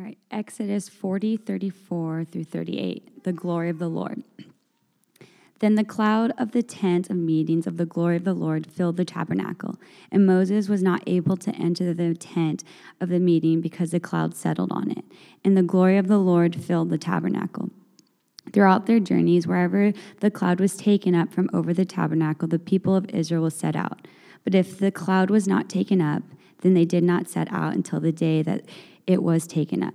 All right, Exodus 40, 34 through 38, the glory of the Lord. Then the cloud of the tent of meetings of the glory of the Lord filled the tabernacle, and Moses was not able to enter the tent of the meeting because the cloud settled on it, and the glory of the Lord filled the tabernacle. Throughout their journeys, wherever the cloud was taken up from over the tabernacle, the people of Israel will set out. But if the cloud was not taken up, then they did not set out until the day that it was taken up.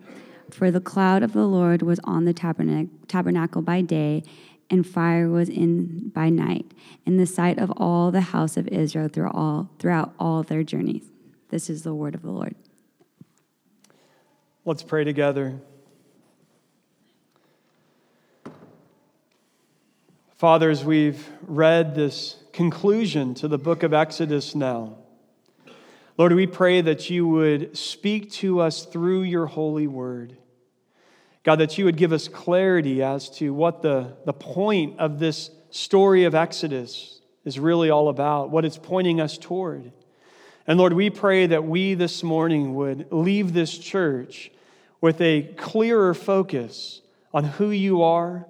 For the cloud of the Lord was on the tabernacle by day, and fire was in by night, in the sight of all the house of Israel through all, throughout all their journeys. This is the word of the Lord. Let's pray together. Fathers, we've read this conclusion to the book of Exodus now, Lord, we pray that you would speak to us through your holy word. God, that you would give us clarity as to what the, the point of this story of Exodus is really all about, what it's pointing us toward. And Lord, we pray that we this morning would leave this church with a clearer focus on who you are,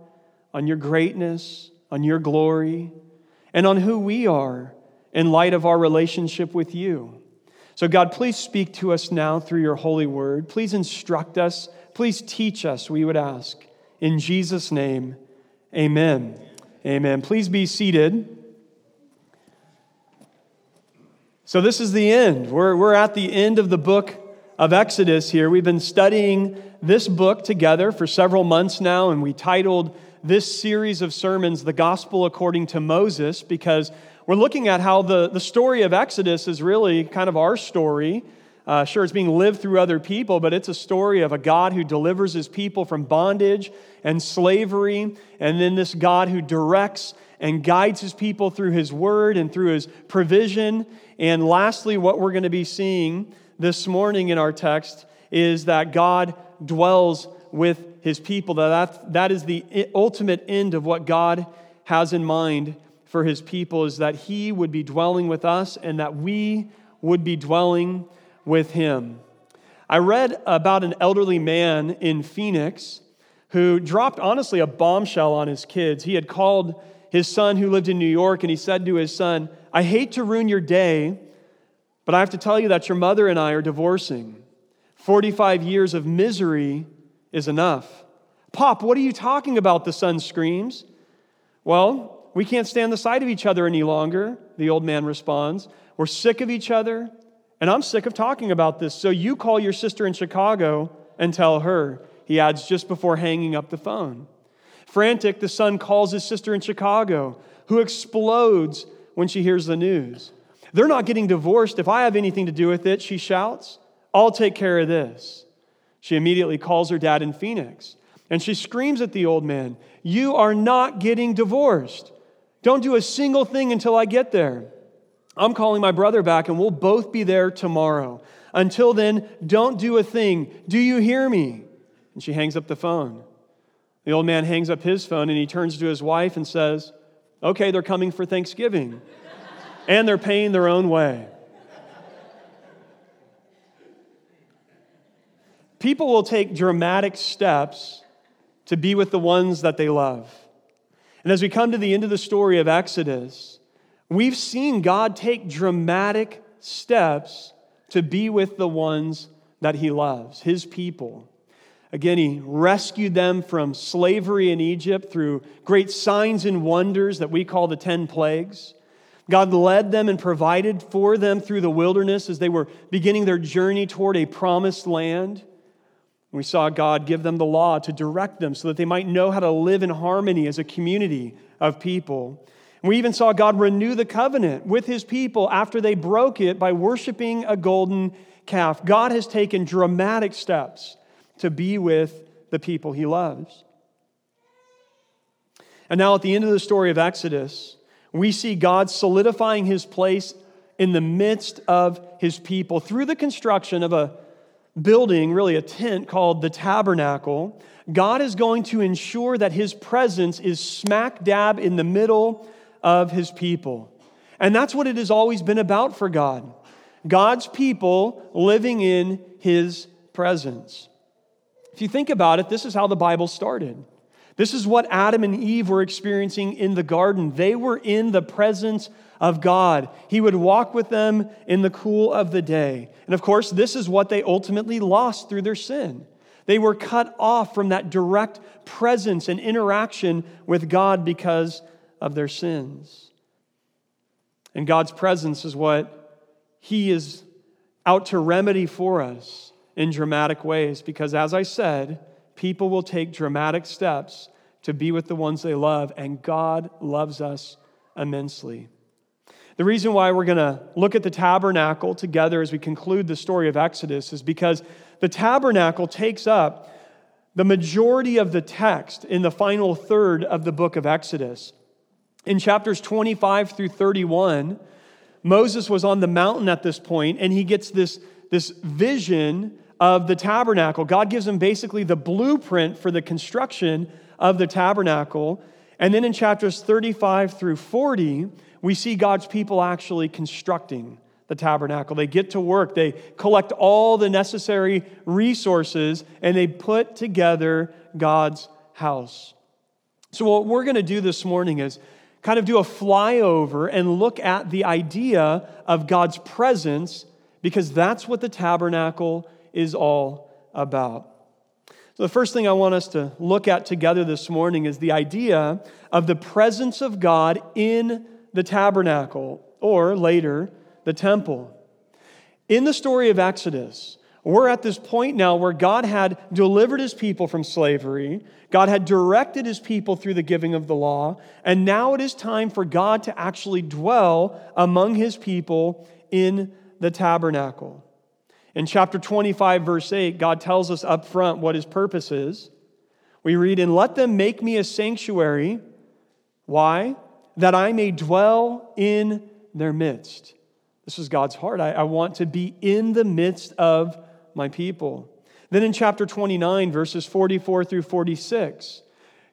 on your greatness, on your glory, and on who we are in light of our relationship with you. So, God, please speak to us now through your holy word. Please instruct us Please teach us, we would ask. In Jesus' name, amen. Amen. Please be seated. So, this is the end. We're, we're at the end of the book of Exodus here. We've been studying this book together for several months now, and we titled this series of sermons The Gospel According to Moses because we're looking at how the, the story of Exodus is really kind of our story uh, sure, it's being lived through other people, but it's a story of a God who delivers his people from bondage and slavery, and then this God who directs and guides his people through his word and through his provision. And lastly, what we're going to be seeing this morning in our text is that God dwells with his people. That, that is the ultimate end of what God has in mind for his people, is that he would be dwelling with us and that we would be dwelling with him. I read about an elderly man in Phoenix who dropped, honestly, a bombshell on his kids. He had called his son who lived in New York and he said to his son, I hate to ruin your day, but I have to tell you that your mother and I are divorcing. 45 years of misery is enough. Pop, what are you talking about? The son screams. Well, we can't stand the sight of each other any longer, the old man responds. We're sick of each other. And I'm sick of talking about this. So you call your sister in Chicago and tell her, he adds just before hanging up the phone. Frantic, the son calls his sister in Chicago, who explodes when she hears the news. They're not getting divorced. If I have anything to do with it, she shouts, I'll take care of this. She immediately calls her dad in Phoenix and she screams at the old man, You are not getting divorced. Don't do a single thing until I get there. I'm calling my brother back and we'll both be there tomorrow. Until then, don't do a thing. Do you hear me? And she hangs up the phone. The old man hangs up his phone and he turns to his wife and says, Okay, they're coming for Thanksgiving. and they're paying their own way. People will take dramatic steps to be with the ones that they love. And as we come to the end of the story of Exodus, We've seen God take dramatic steps to be with the ones that He loves, His people. Again, He rescued them from slavery in Egypt through great signs and wonders that we call the 10 plagues. God led them and provided for them through the wilderness as they were beginning their journey toward a promised land. We saw God give them the law to direct them so that they might know how to live in harmony as a community of people. We even saw God renew the covenant with his people after they broke it by worshiping a golden calf. God has taken dramatic steps to be with the people he loves. And now, at the end of the story of Exodus, we see God solidifying his place in the midst of his people through the construction of a building, really a tent called the tabernacle. God is going to ensure that his presence is smack dab in the middle of his people. And that's what it has always been about for God God's people living in his presence. If you think about it, this is how the Bible started. This is what Adam and Eve were experiencing in the garden. They were in the presence of God. He would walk with them in the cool of the day. And of course, this is what they ultimately lost through their sin. They were cut off from that direct presence and interaction with God because of their sins. And God's presence is what He is out to remedy for us in dramatic ways. Because as I said, people will take dramatic steps to be with the ones they love, and God loves us immensely. The reason why we're going to look at the tabernacle together as we conclude the story of Exodus is because the tabernacle takes up the majority of the text in the final third of the book of Exodus. In chapters 25 through 31, Moses was on the mountain at this point, and he gets this, this vision of the tabernacle. God gives him basically the blueprint for the construction of the tabernacle. And then in chapters 35 through 40, we see God's people actually constructing the tabernacle. They get to work, they collect all the necessary resources, and they put together God's house. So, what we're going to do this morning is kind of do a flyover and look at the idea of God's presence because that's what the tabernacle is all about. So, the first thing I want us to look at together this morning is the idea of the presence of God in the tabernacle, or later, the temple. In the story of Exodus, we're at this point now where God had delivered his people from slavery. God had directed his people through the giving of the law. And now it is time for God to actually dwell among his people in the tabernacle. In chapter 25, verse 8, God tells us up front what his purpose is. We read, And let them make me a sanctuary. Why? That I may dwell in their midst. This is God's heart. I, I want to be in the midst of my people. Then in chapter 29, verses 44 through 46,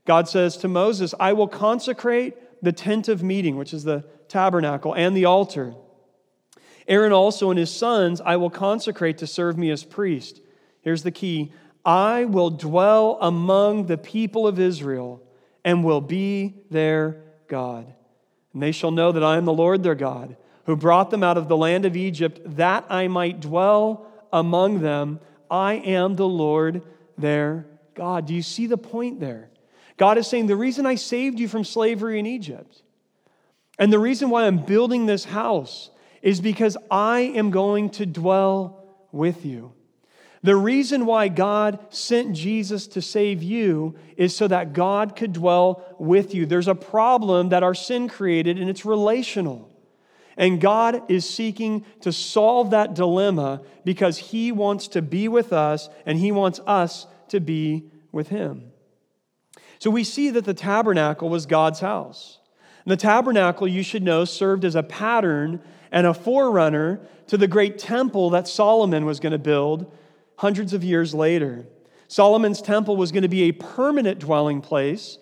God says to Moses, I will consecrate the tent of meeting, which is the tabernacle, and the altar. Aaron also and his sons I will consecrate to serve me as priest. Here's the key I will dwell among the people of Israel and will be their God. And they shall know that I am the Lord their God, who brought them out of the land of Egypt, that I might dwell among them. I am the Lord their God. Do you see the point there? God is saying, The reason I saved you from slavery in Egypt, and the reason why I'm building this house, is because I am going to dwell with you. The reason why God sent Jesus to save you is so that God could dwell with you. There's a problem that our sin created, and it's relational. And God is seeking to solve that dilemma because He wants to be with us and He wants us to be with Him. So we see that the tabernacle was God's house. And the tabernacle, you should know, served as a pattern and a forerunner to the great temple that Solomon was going to build hundreds of years later. Solomon's temple was going to be a permanent dwelling place,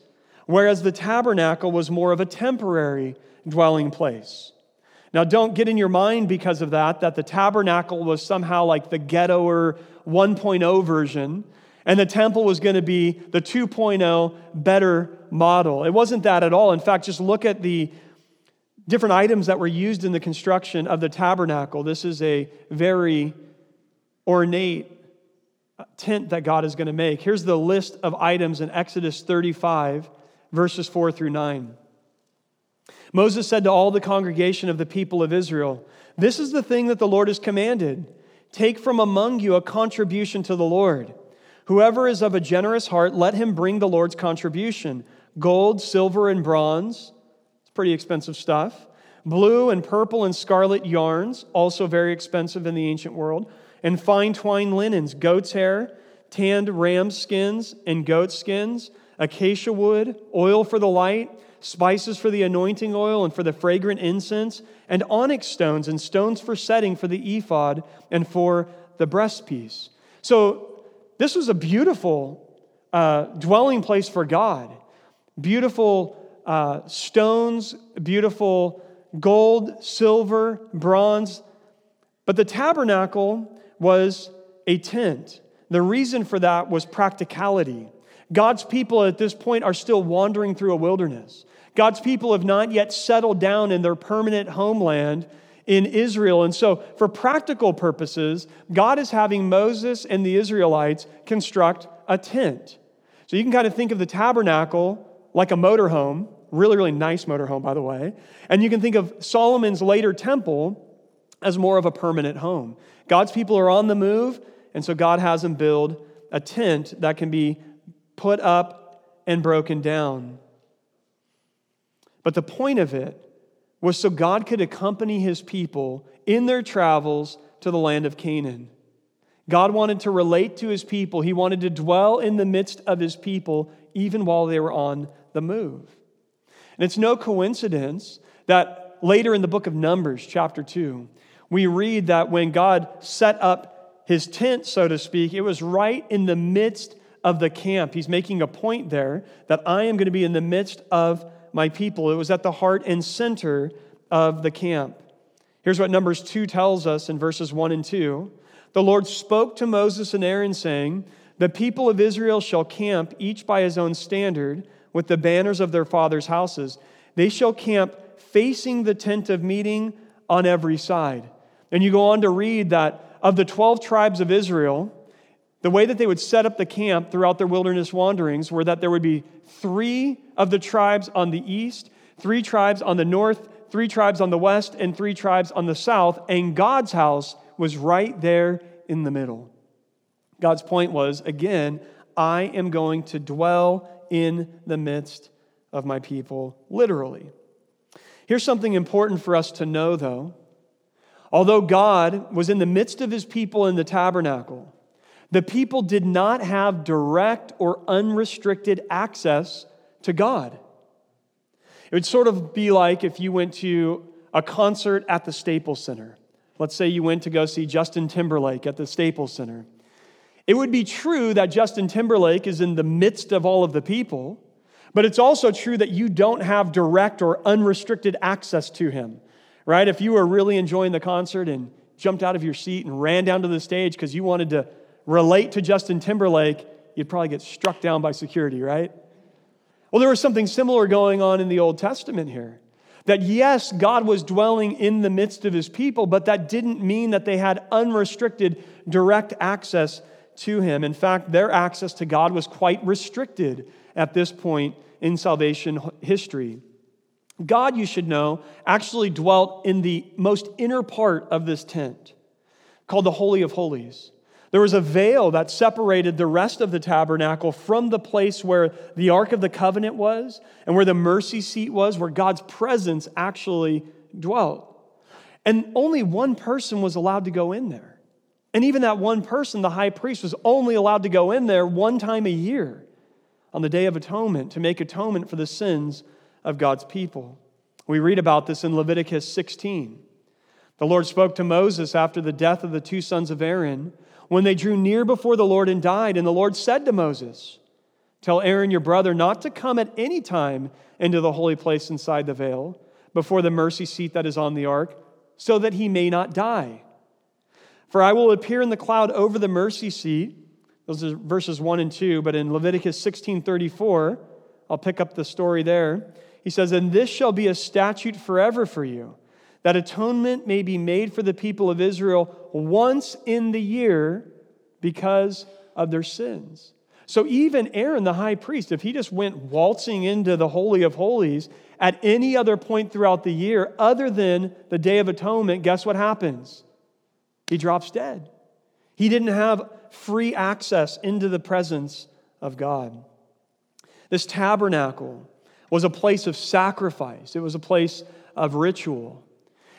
whereas the tabernacle was more of a temporary dwelling place. Now, don't get in your mind because of that that the tabernacle was somehow like the ghetto or 1.0 version, and the temple was going to be the 2.0 better model. It wasn't that at all. In fact, just look at the different items that were used in the construction of the tabernacle. This is a very ornate tent that God is going to make. Here's the list of items in Exodus 35, verses 4 through 9. Moses said to all the congregation of the people of Israel, This is the thing that the Lord has commanded. Take from among you a contribution to the Lord. Whoever is of a generous heart, let him bring the Lord's contribution gold, silver, and bronze It's pretty expensive stuff. Blue and purple and scarlet yarns, also very expensive in the ancient world. And fine twined linens, goat's hair, tanned ram skins and goat skins, acacia wood, oil for the light, spices for the anointing oil and for the fragrant incense, and onyx stones and stones for setting for the ephod and for the breastpiece. So, this was a beautiful uh, dwelling place for God. Beautiful uh, stones, beautiful gold, silver, bronze. But the tabernacle was a tent. the reason for that was practicality. God's people at this point are still wandering through a wilderness. God's people have not yet settled down in their permanent homeland in Israel. And so, for practical purposes, God is having Moses and the Israelites construct a tent. So, you can kind of think of the tabernacle like a motorhome, really, really nice motorhome, by the way. And you can think of Solomon's later temple as more of a permanent home. God's people are on the move, and so God has them build a tent that can be put up and broken down. But the point of it was so God could accompany his people in their travels to the land of Canaan. God wanted to relate to his people, he wanted to dwell in the midst of his people even while they were on the move. And it's no coincidence that later in the book of Numbers, chapter 2, we read that when God set up his tent, so to speak, it was right in the midst of the camp. He's making a point there that I am going to be in the midst of my people. It was at the heart and center of the camp. Here's what Numbers 2 tells us in verses 1 and 2. The Lord spoke to Moses and Aaron, saying, The people of Israel shall camp, each by his own standard, with the banners of their fathers' houses. They shall camp facing the tent of meeting on every side. And you go on to read that of the 12 tribes of Israel, the way that they would set up the camp throughout their wilderness wanderings were that there would be three of the tribes on the east, three tribes on the north, three tribes on the west, and three tribes on the south, and God's house was right there in the middle. God's point was again, I am going to dwell in the midst of my people, literally. Here's something important for us to know, though. Although God was in the midst of his people in the tabernacle, the people did not have direct or unrestricted access to God. It would sort of be like if you went to a concert at the Staples Center. Let's say you went to go see Justin Timberlake at the Staples Center. It would be true that Justin Timberlake is in the midst of all of the people, but it's also true that you don't have direct or unrestricted access to him, right? If you were really enjoying the concert and jumped out of your seat and ran down to the stage because you wanted to relate to Justin Timberlake, you'd probably get struck down by security, right? Well, there was something similar going on in the Old Testament here. That yes, God was dwelling in the midst of his people, but that didn't mean that they had unrestricted direct access to him. In fact, their access to God was quite restricted at this point in salvation history. God, you should know, actually dwelt in the most inner part of this tent called the Holy of Holies. There was a veil that separated the rest of the tabernacle from the place where the Ark of the Covenant was and where the mercy seat was, where God's presence actually dwelt. And only one person was allowed to go in there. And even that one person, the high priest, was only allowed to go in there one time a year on the Day of Atonement to make atonement for the sins of God's people. We read about this in Leviticus 16. The Lord spoke to Moses after the death of the two sons of Aaron when they drew near before the Lord and died. And the Lord said to Moses, Tell Aaron your brother not to come at any time into the holy place inside the veil, before the mercy seat that is on the ark, so that he may not die. For I will appear in the cloud over the mercy seat. Those are verses 1 and 2, but in Leviticus 16:34, I'll pick up the story there. He says, "And this shall be a statute forever for you." that atonement may be made for the people of Israel once in the year because of their sins. So even Aaron, the high priest, if he just went waltzing into the Holy of Holies at any other point throughout the year other than the Day of Atonement, guess what happens? He drops dead. He didn't have free access into the presence of God. This tabernacle was a place of sacrifice, it was a place of ritual.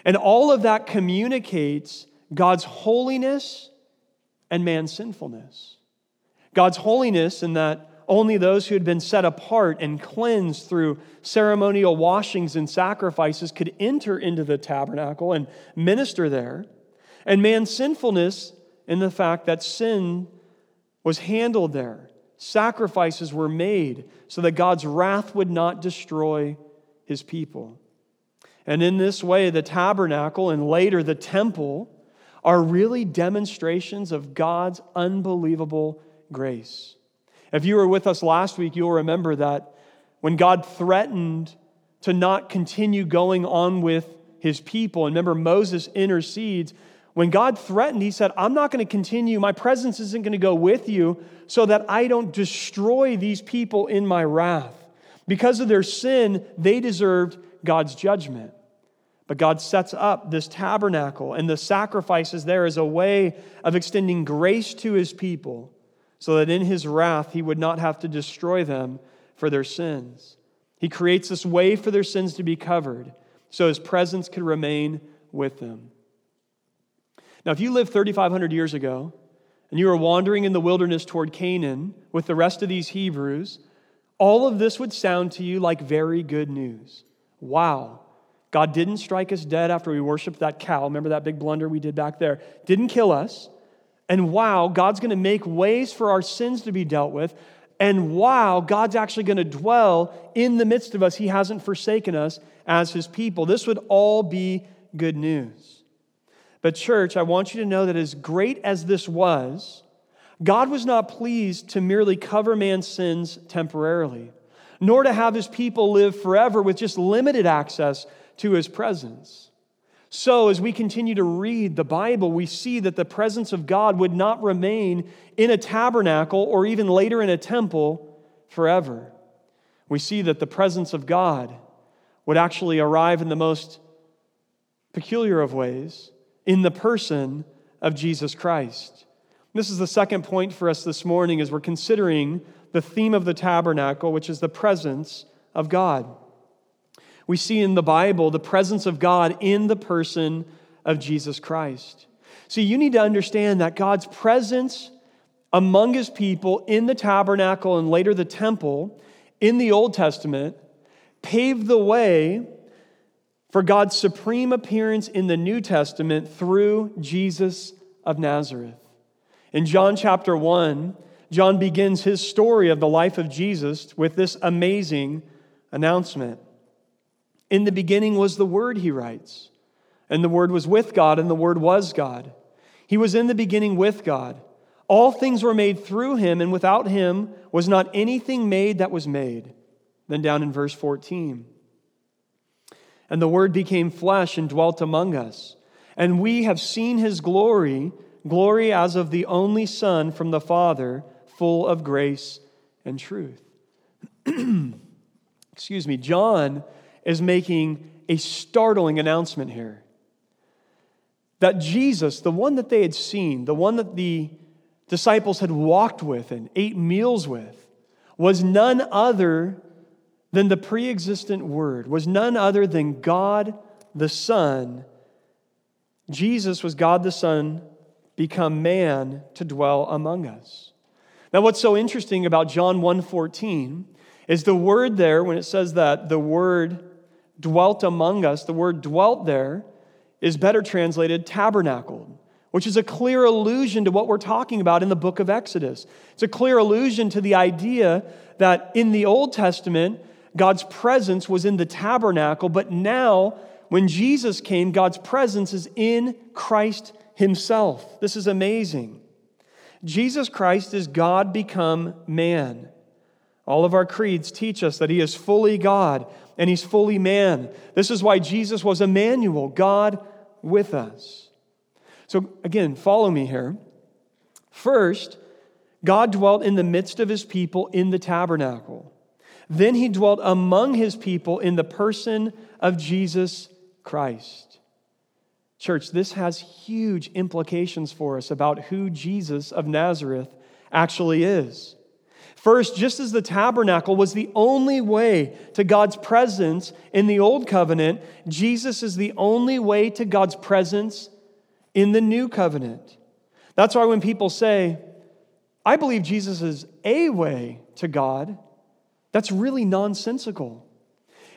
And all of that communicates God's holiness and man's sinfulness. God's holiness in that only those who had been set apart and cleansed through ceremonial washings and sacrifices could enter into the tabernacle and minister there. And man's sinfulness in the fact that sin was handled there. Sacrifices were made so that God's wrath would not destroy his people. And in this way, the tabernacle and later the temple are really demonstrations of God's unbelievable grace. If you were with us last week, you'll remember that when God threatened to not continue going on with his people, and remember, Moses intercedes. When God threatened, he said, I'm not going to continue. My presence isn't going to go with you so that I don't destroy these people in my wrath. Because of their sin, they deserved God's judgment. But God sets up this tabernacle, and the sacrifices there as a way of extending grace to his people so that in his wrath he would not have to destroy them for their sins. He creates this way for their sins to be covered so his presence could remain with them. Now, if you lived 3,500 years ago and you were wandering in the wilderness toward Canaan with the rest of these Hebrews, all of this would sound to you like very good news. Wow, God didn't strike us dead after we worshiped that cow. Remember that big blunder we did back there? Didn't kill us. And wow, God's going to make ways for our sins to be dealt with. And wow, God's actually going to dwell in the midst of us. He hasn't forsaken us as his people. This would all be good news. But, church, I want you to know that as great as this was, God was not pleased to merely cover man's sins temporarily, nor to have his people live forever with just limited access to his presence. So, as we continue to read the Bible, we see that the presence of God would not remain in a tabernacle or even later in a temple forever. We see that the presence of God would actually arrive in the most peculiar of ways in the person of Jesus Christ. This is the second point for us this morning as we're considering the theme of the tabernacle, which is the presence of God we see in the Bible the presence of God in the person of Jesus Christ. See, you need to understand that God's presence among his people in the tabernacle and later the temple in the Old Testament paved the way for God's supreme appearance in the New Testament through Jesus of Nazareth. In John chapter 1, John begins his story of the life of Jesus with this amazing announcement. In the beginning was the Word, he writes. And the Word was with God, and the Word was God. He was in the beginning with God. All things were made through him, and without him was not anything made that was made. Then down in verse 14. And the Word became flesh and dwelt among us. And we have seen his glory, glory as of the only Son from the Father, full of grace and truth. Excuse me. John is making a startling announcement here. That Jesus, the one that they had seen, the one that the disciples had walked with and ate meals with, was none other than the pre existent Word, was none other than God the Son. Jesus was God the Son become man to dwell among us. Now what's so interesting about John 1:14 is the word there when it says that the word dwelt among us, the word dwelt there is better translated tabernacled, which is a clear allusion to what we're talking about in the book of Exodus. It's a clear allusion to the idea that in the Old Testament, God's presence was in the tabernacle, but now, when Jesus came, God's presence is in Christ Himself. This is amazing. Jesus Christ is God become man. All of our creeds teach us that He is fully God and he's fully man. This is why Jesus was Emmanuel, God with us. So, again, follow me here. First, God dwelt in the midst of his people in the tabernacle. Then he dwelt among his people in the person of Jesus Christ. Church, this has huge implications for us about who Jesus of Nazareth actually is. First, just as the tabernacle was the only way to God's presence in the old covenant, Jesus is the only way to God's presence in the new covenant. That's why when people say, I believe Jesus is a way to God, that's really nonsensical.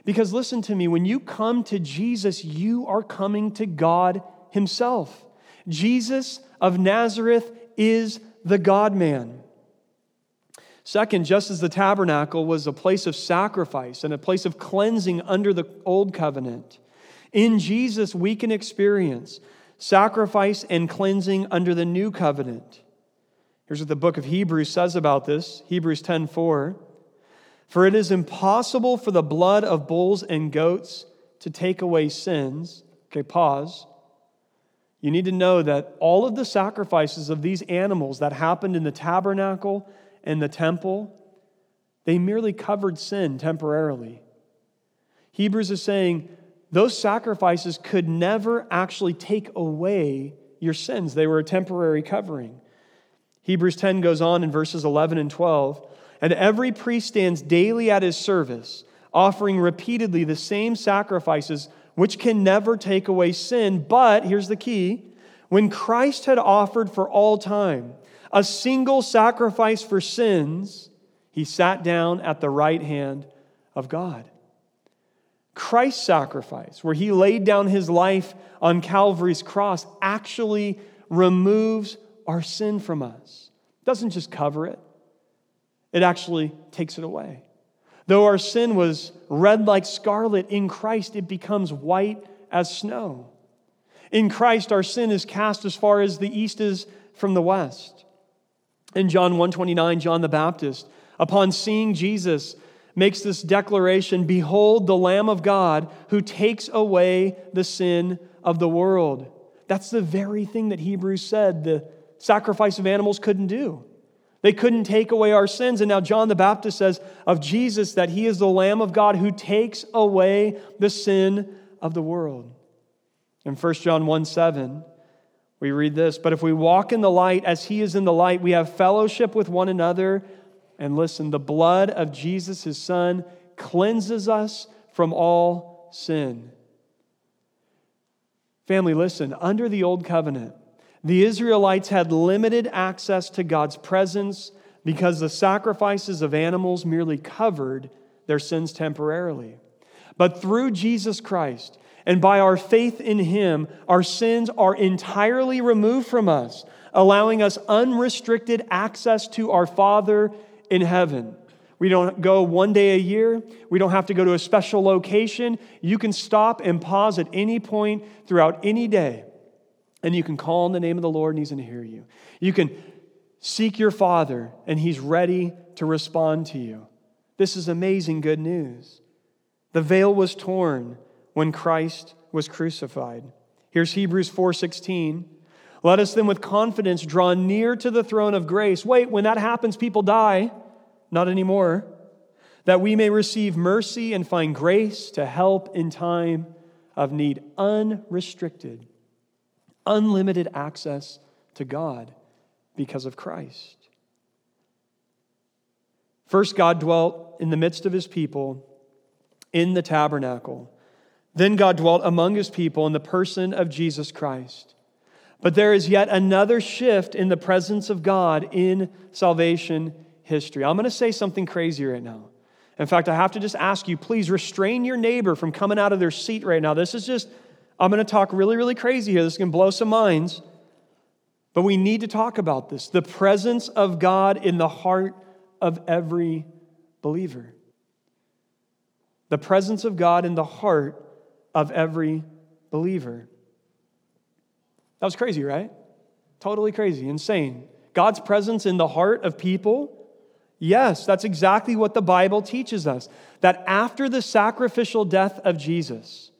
Because listen to me, when you come to Jesus, you are coming to God Himself. Jesus of Nazareth is the God man. Second, just as the tabernacle was a place of sacrifice and a place of cleansing under the old covenant, in Jesus we can experience sacrifice and cleansing under the new covenant. Here's what the book of Hebrews says about this Hebrews 10 4. For it is impossible for the blood of bulls and goats to take away sins. Okay, pause. You need to know that all of the sacrifices of these animals that happened in the tabernacle and the temple, they merely covered sin temporarily. Hebrews is saying those sacrifices could never actually take away your sins, they were a temporary covering. Hebrews 10 goes on in verses 11 and 12. And every priest stands daily at his service, offering repeatedly the same sacrifices, which can never take away sin. But here's the key when Christ had offered for all time a single sacrifice for sins, he sat down at the right hand of God. Christ's sacrifice, where he laid down his life on Calvary's cross, actually removes our sin from us. It doesn't just cover it, it actually takes it away. Though our sin was red like scarlet, in Christ it becomes white as snow. In Christ, our sin is cast as far as the east is from the west. In John 129, John the Baptist, upon seeing Jesus, makes this declaration Behold, the Lamb of God who takes away the sin of the world. That's the very thing that Hebrews said the sacrifice of animals couldn't do. They couldn't take away our sins. And now John the Baptist says of Jesus that he is the Lamb of God who takes away the sin of the world. In 1 John 1 7, we read this But if we walk in the light as he is in the light, we have fellowship with one another. And listen, the blood of Jesus, his son, cleanses us from all sin. Family, listen, under the old covenant, the Israelites had limited access to God's presence because the sacrifices of animals merely covered their sins temporarily. But through Jesus Christ and by our faith in Him, our sins are entirely removed from us, allowing us unrestricted access to our Father in heaven. We don't go one day a year. We don't have to go to a special location. You can stop and pause at any point throughout any day and you can call on the name of the Lord and He's going to hear you. You can seek your Father and He's ready to respond to you. This is amazing good news. The veil was torn when Christ was crucified. Here's Hebrews 4:16. Let us then with confidence draw near to the throne of grace. Wait, when that happens people die. Not anymore. That we may receive mercy and find grace to help in time of need unrestricted unlimited access to God because of Christ. First, God dwelt in the midst of his people in the tabernacle. Then God dwelt among his people in the person of Jesus Christ. But there is yet another shift in the presence of God in salvation history. I'm going to say something crazy right now. In fact, I have to just ask you, please restrain your neighbor from coming out of their seat right now. This is just I'm going to talk really, really crazy here. This is going to blow some minds. But we need to talk about this the presence of God in the heart of every believer. The presence of God in the heart of every believer. That was crazy, right? Totally crazy, insane. God's presence in the heart of people. Yes, that's exactly what the Bible teaches us. That after the sacrificial death of Jesus,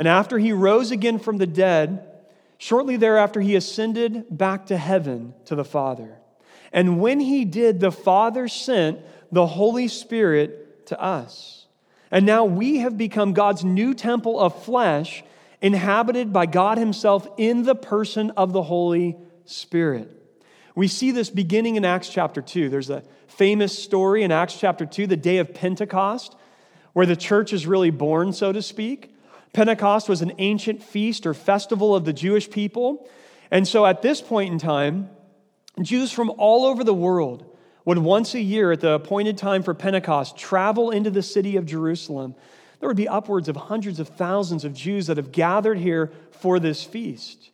and after he rose again from the dead, shortly thereafter, he ascended back to heaven to the Father. And when he did, the Father sent the Holy Spirit to us. And now we have become God's new temple of flesh, inhabited by God Himself in the person of the Holy Spirit. We see this beginning in Acts chapter 2. There's a famous story in Acts chapter 2, the day of Pentecost, where the church is really born, so to speak. Pentecost was an ancient feast or festival of the Jewish people. And so at this point in time, Jews from all over the world would once a year, at the appointed time for Pentecost, travel into the city of Jerusalem. There would be upwards of hundreds of thousands of Jews that have gathered here for this feast.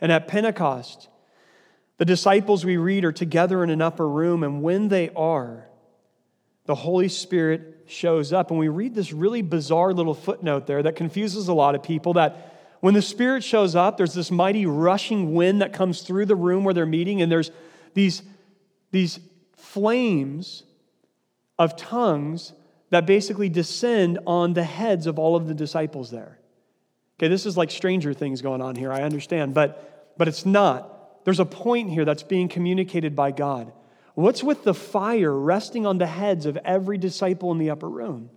And at Pentecost, the disciples we read are together in an upper room, and when they are, the Holy Spirit shows up. And we read this really bizarre little footnote there that confuses a lot of people that When the Spirit shows up, there's this mighty rushing wind that comes through the room where they're meeting, and there's these, these flames of tongues that basically descend on the heads of all of the disciples there. Okay, this is like stranger things going on here, I understand, but, but it's not. There's a point here that's being communicated by God. What's with the fire resting on the heads of every disciple in the upper room?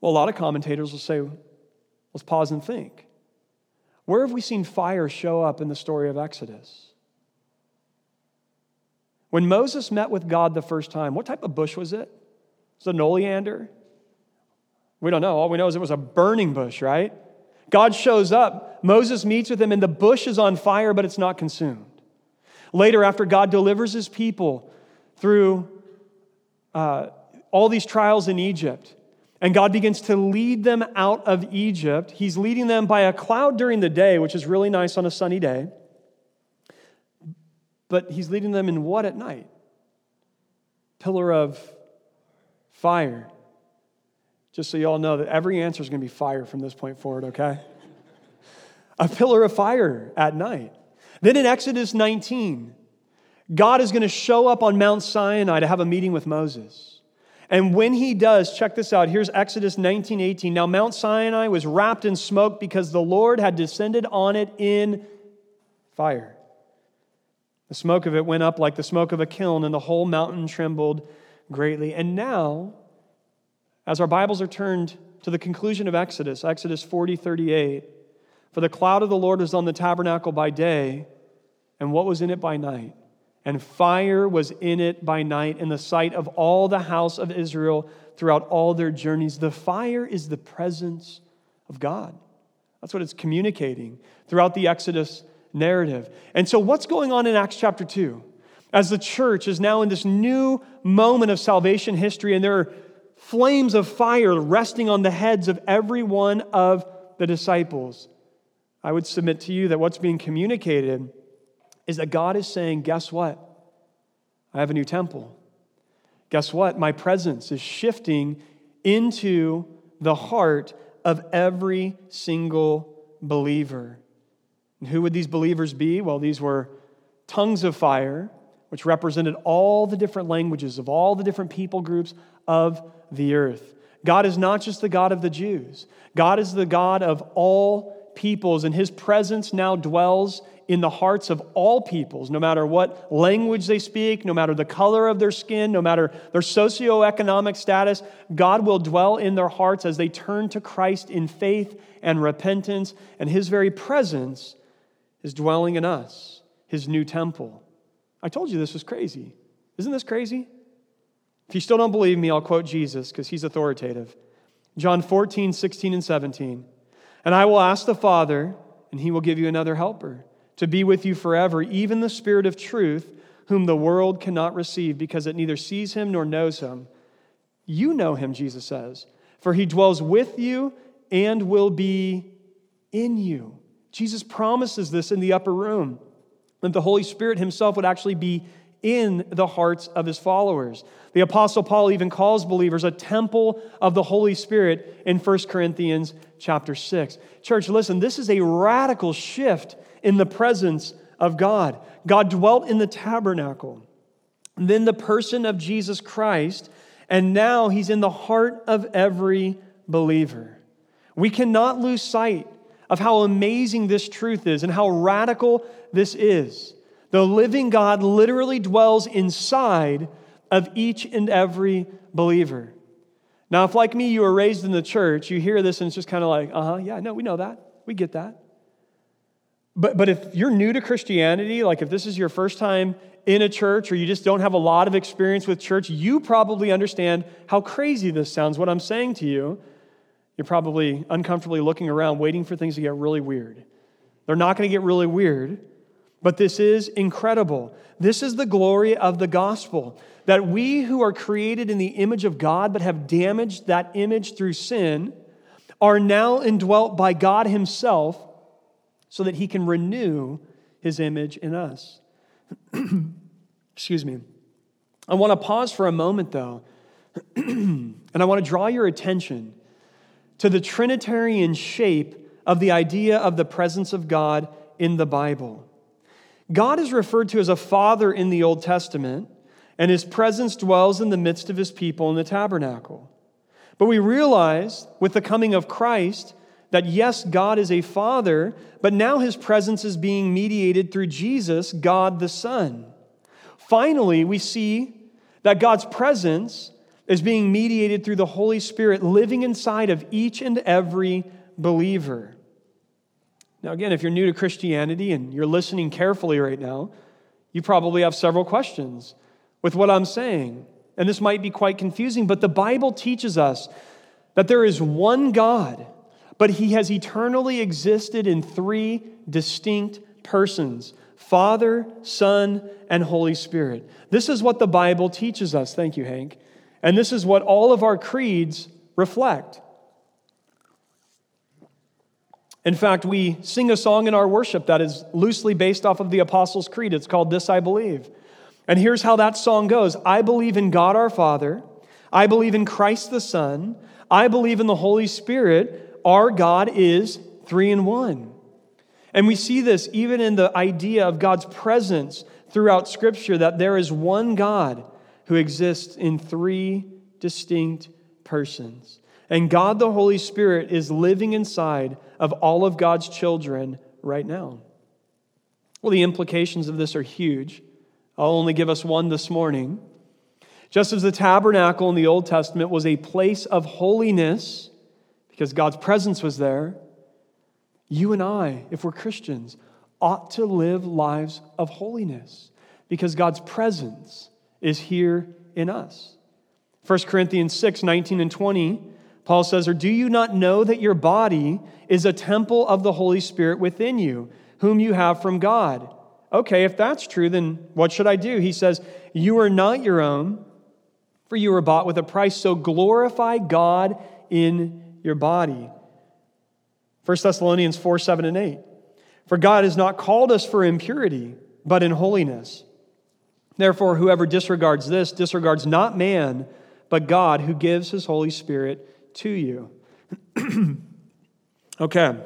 Well, a lot of commentators will say, let's pause and think. Where have we seen fire show up in the story of Exodus? When Moses met with God the first time, what type of bush was it? Was it an oleander? We don't know. All we know is it was a burning bush, right? God shows up. Moses meets with him, and the bush is on fire, but it's not consumed. Later, after God delivers his people through uh, all these trials in Egypt, and God begins to lead them out of Egypt, he's leading them by a cloud during the day, which is really nice on a sunny day. But he's leading them in what at night? Pillar of fire. Just so you all know that every answer is going to be fire from this point forward, okay? a pillar of fire at night. Then in Exodus 19, God is going to show up on Mount Sinai to have a meeting with Moses. And when he does, check this out. Here's Exodus 19 18. Now, Mount Sinai was wrapped in smoke because the Lord had descended on it in fire. The smoke of it went up like the smoke of a kiln, and the whole mountain trembled greatly. And now, as our Bibles are turned to the conclusion of Exodus, Exodus 40 38, for the cloud of the Lord was on the tabernacle by day, and what was in it by night? And fire was in it by night in the sight of all the house of Israel throughout all their journeys. The fire is the presence of God. That's what it's communicating throughout the Exodus narrative. And so, what's going on in Acts chapter 2? As the church is now in this new moment of salvation history, and there are flames of fire resting on the heads of every one of the disciples. I would submit to you that what's being communicated is that God is saying, Guess what? I have a new temple. Guess what? My presence is shifting into the heart of every single believer. And who would these believers be? Well, these were tongues of fire, which represented all the different languages of all the different people groups of the earth. God is not just the God of the Jews, God is the God of all peoples, and his presence now dwells in the hearts of all peoples, no matter what language they speak, no matter the color of their skin, no matter their socioeconomic status. God will dwell in their hearts as they turn to Christ in faith and repentance, and his very presence is dwelling in us, his new temple. I told you this was crazy. Isn't this crazy? If you still don't believe me, I'll quote Jesus because he's authoritative. John 14, 16, and 17. And I will ask the Father, and he will give you another helper to be with you forever, even the Spirit of truth, whom the world cannot receive because it neither sees him nor knows him. You know him, Jesus says, for he dwells with you and will be in you. Jesus promises this in the upper room, that the Holy Spirit himself would actually be in the hearts of his followers. The Apostle Paul even calls believers a temple of the Holy Spirit in 1 Corinthians chapter 6. Church, listen, this is a radical shift in the presence of God. God dwelt in the tabernacle, then the person of Jesus Christ, and now he's in the heart of every believer. We cannot lose sight of how amazing this truth is and how radical this is. The living God literally dwells inside of each and every believer. Now, if like me, you were raised in the church, you hear this and it's just kind of like, uh huh, yeah, no, we know that. We get that. But, but if you're new to Christianity, like if this is your first time in a church or you just don't have a lot of experience with church, you probably understand how crazy this sounds, what I'm saying to you. You're probably uncomfortably looking around, waiting for things to get really weird. They're not going to get really weird but this is incredible. This is the glory of the gospel that we who are created in the image of God but have damaged that image through sin are now indwelt by God Himself so that He can renew His image in us. Excuse me. I want to pause for a moment though, and I want to draw your attention to the Trinitarian shape of the idea of the presence of God in the Bible. God is referred to as a father in the Old Testament, and his presence dwells in the midst of his people in the tabernacle. But we realize with the coming of Christ that yes, God is a father, but now his presence is being mediated through Jesus, God the Son. Finally, we see that God's presence is being mediated through the Holy Spirit living inside of each and every believer. Now, again, if you're new to Christianity and you're listening carefully right now, you probably have several questions with what I'm saying. And this might be quite confusing, but the Bible teaches us that there is one God, but he has eternally existed in three distinct persons Father, Son, and Holy Spirit. This is what the Bible teaches us. Thank you, Hank. And this is what all of our creeds reflect. In fact, we sing a song in our worship that is loosely based off of the Apostles' Creed. It's called This I Believe. And here's how that song goes I believe in God our Father. I believe in Christ the Son. I believe in the Holy Spirit. Our God is three in one. And we see this even in the idea of God's presence throughout Scripture that there is one God who exists in three distinct persons. And God the Holy Spirit is living inside of all of God's children right now. Well, the implications of this are huge. I'll only give us one this morning. Just as the tabernacle in the Old Testament was a place of holiness because God's presence was there, you and I, if we're Christians, ought to live lives of holiness because God's presence is here in us. 1 Corinthians 6 19 and 20, Paul says, Or do you not know that your body is a temple of the Holy Spirit within you, whom you have from God? Okay, if that's true, then what should I do? He says, You are not your own, for you were bought with a price, so glorify God in your body. 1 Thessalonians 4 7 and 8. For God has not called us for impurity, but in holiness. Therefore, whoever disregards this disregards not man, but God who gives his Holy Spirit to you. okay,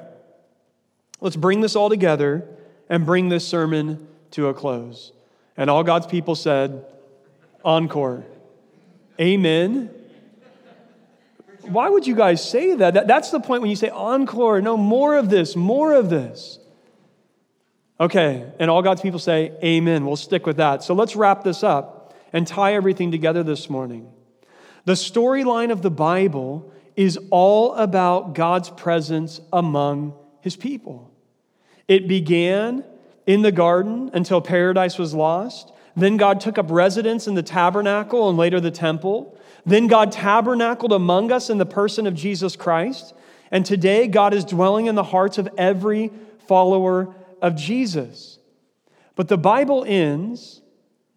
let's bring this all together and bring this sermon to a close. And all God's people said, Encore. Amen. Why would you guys say that? That's the point when you say encore. No, more of this, more of this. Okay, and all God's people say, Amen. We'll stick with that. So let's wrap this up and tie everything together this morning. The storyline of the Bible is all about God's presence among his people. It began in the garden until paradise was lost. Then God took up residence in the tabernacle and later the temple. Then God tabernacled among us in the person of Jesus Christ. And today, God is dwelling in the hearts of every follower of Jesus. But the Bible ends,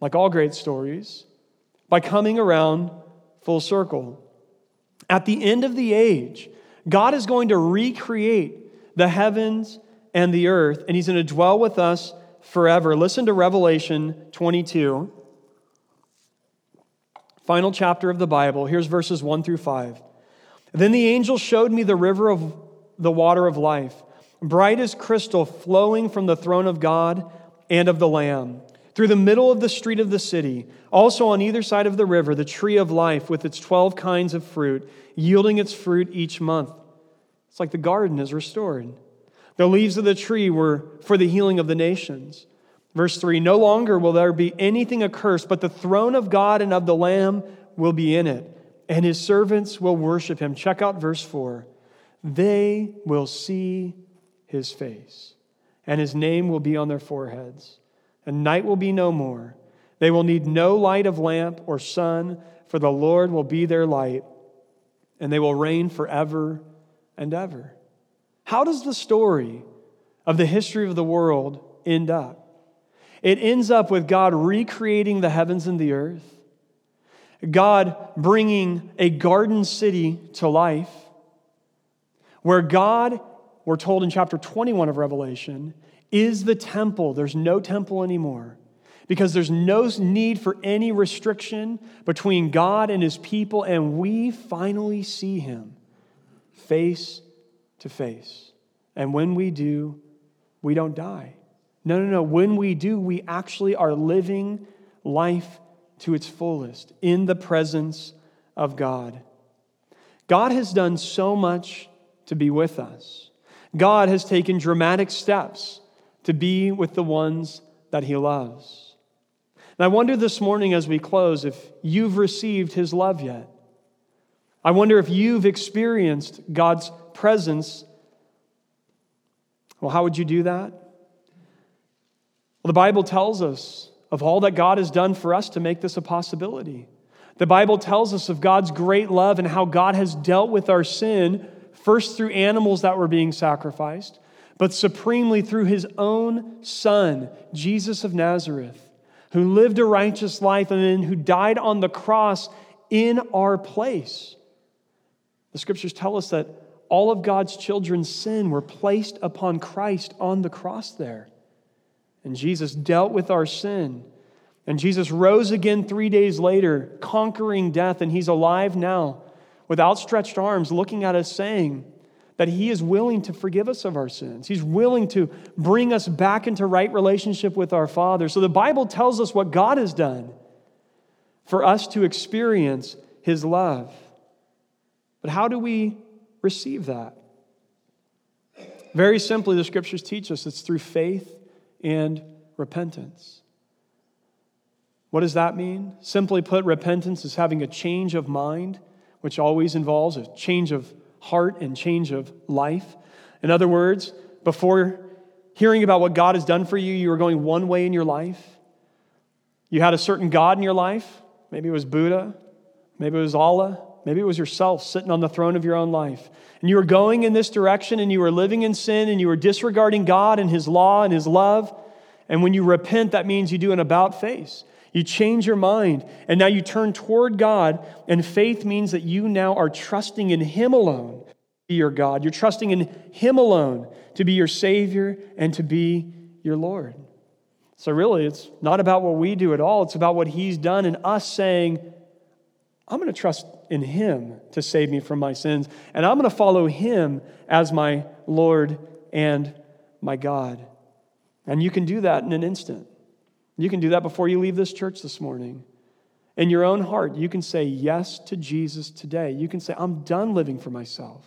like all great stories, by coming around full circle. At the end of the age, God is going to recreate the heavens and the earth, and He's going to dwell with us forever. Listen to Revelation 22, final chapter of the Bible. Here's verses 1 through 5. Then the angel showed me the river of the water of life bright as crystal, flowing from the throne of God and of the Lamb. Through the middle of the street of the city, also on either side of the river, the tree of life with its 12 kinds of fruit, yielding its fruit each month. It's like the garden is restored. The leaves of the tree were for the healing of the nations. Verse 3 No longer will there be anything accursed, but the throne of God and of the Lamb will be in it, and his servants will worship him. Check out verse 4. They will see his face, and his name will be on their foreheads. And night will be no more. They will need no light of lamp or sun, for the Lord will be their light, and they will reign forever and ever. How does the story of the history of the world end up? It ends up with God recreating the heavens and the earth, God bringing a garden city to life, where God we're told in chapter 21 of Revelation, is the temple. There's no temple anymore because there's no need for any restriction between God and his people, and we finally see him face to face. And when we do, we don't die. No, no, no. When we do, we actually are living life to its fullest in the presence of God. God has done so much to be with us. God has taken dramatic steps to be with the ones that He loves. And I wonder this morning as we close if you've received His love yet. I wonder if you've experienced God's presence. Well, how would you do that? Well, the Bible tells us of all that God has done for us to make this a possibility. The Bible tells us of God's great love and how God has dealt with our sin, first through animals that were being sacrificed, but supremely through his own Son, Jesus of Nazareth, who lived a righteous life and then who died on the cross in our place. The scriptures tell us that all of God's children's sin were placed upon Christ on the cross there. And Jesus dealt with our sin. And Jesus rose again three days later, conquering death, and he's alive now with outstretched arms, looking at us, saying that he is willing to forgive us of our sins. He's willing to bring us back into right relationship with our Father. So the Bible tells us what God has done for us to experience his love. But how do we receive that? Very simply, the scriptures teach us it's through faith and repentance. What does that mean? Simply put, repentance is having a change of mind, which always involves a change of heart and change of life. In other words, before hearing about what God has done for you, you were going one way in your life. You had a certain God in your life. Maybe it was Buddha, maybe it was Allah, maybe it was yourself sitting on the throne of your own life. And you were going in this direction and you were living in sin and you were disregarding God and His law and His love. And when you repent, that means you do an about face. You change your mind, and now you turn toward God, and faith means that you now are trusting in Him alone to be your God. You're trusting in Him alone to be your Savior and to be your Lord. So, really, it's not about what we do at all. It's about what He's done and us saying, I'm going to trust in Him to save me from my sins, and I'm going to follow Him as my Lord and my God. And you can do that in an instant. You can do that before you leave this church this morning. In your own heart, you can say yes to Jesus today. You can say, I'm done living for myself.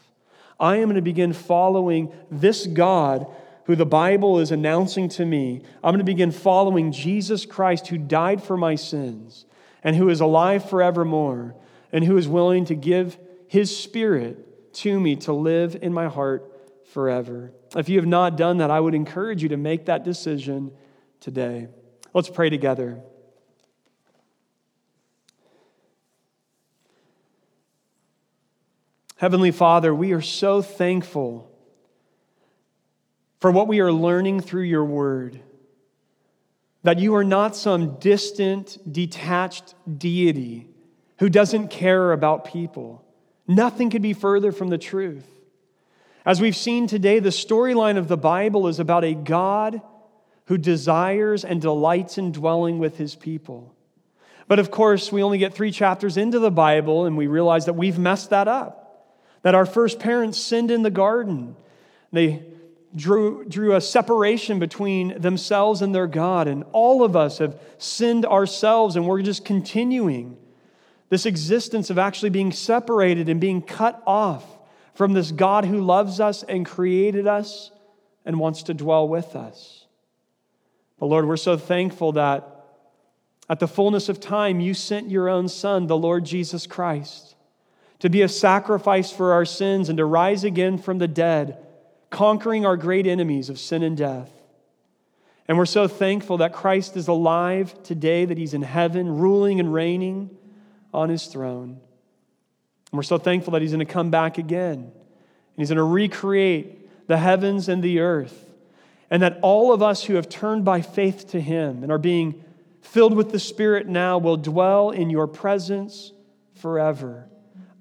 I am going to begin following this God who the Bible is announcing to me. I'm going to begin following Jesus Christ who died for my sins and who is alive forevermore and who is willing to give his spirit to me to live in my heart forever. If you have not done that, I would encourage you to make that decision today. Let's pray together. Heavenly Father, we are so thankful for what we are learning through your word. That you are not some distant, detached deity who doesn't care about people. Nothing could be further from the truth. As we've seen today, the storyline of the Bible is about a God who desires and delights in dwelling with his people. But of course, we only get three chapters into the Bible and we realize that we've messed that up. That our first parents sinned in the garden. They drew, drew a separation between themselves and their God. And all of us have sinned ourselves, and we're just continuing this existence of actually being separated and being cut off from this God who loves us and created us and wants to dwell with us. But Lord, we're so thankful that at the fullness of time, you sent your own Son, the Lord Jesus Christ, to be a sacrifice for our sins and to rise again from the dead, conquering our great enemies of sin and death. And we're so thankful that Christ is alive today, that he's in heaven, ruling and reigning on his throne. And we're so thankful that he's going to come back again. And he's going to recreate the heavens and the earth and that all of us who have turned by faith to Him and are being filled with the Spirit now will dwell in your presence forever.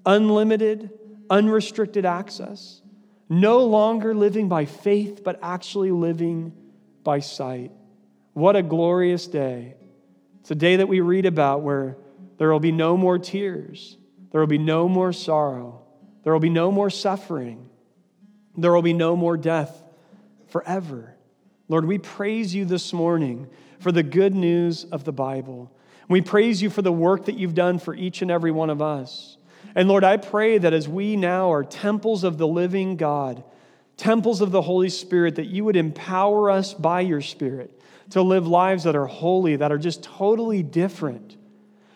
Unlimited, unrestricted access. No longer living by faith, but actually living by sight. What a glorious day. It's a day that we read about where there will be no more tears, there will be no more sorrow, there will be no more suffering, there will be no more death forever. Lord, we praise you this morning for the good news of the Bible. We praise you for the work that you've done for each and every one of us. And Lord, I pray that as we now are temples of the living God, temples of the Holy Spirit, that you would empower us by your Spirit to live lives that are holy, that are just totally different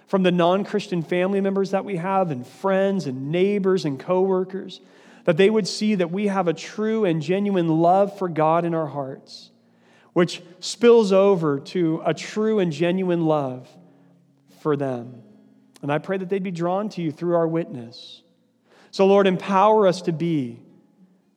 from the non Christian family members that we have, and friends, and neighbors, and coworkers, that they would see that we have a true and genuine love for God in our hearts, which spills over to a true and genuine love for them. And I pray that they'd be drawn to you through our witness. So, Lord, empower us to be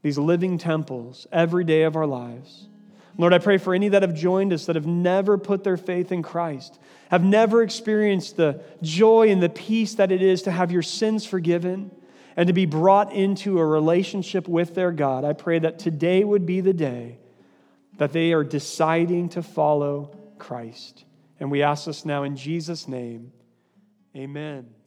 these living temples every day of our lives. Lord, I pray for any that have joined us that have never put their faith in Christ, have never experienced the joy and the peace that it is to have your sins forgiven and to be brought into a relationship with their God. I pray that today would be the day that they are deciding to follow Christ. And we ask this now in Jesus' name. Amen.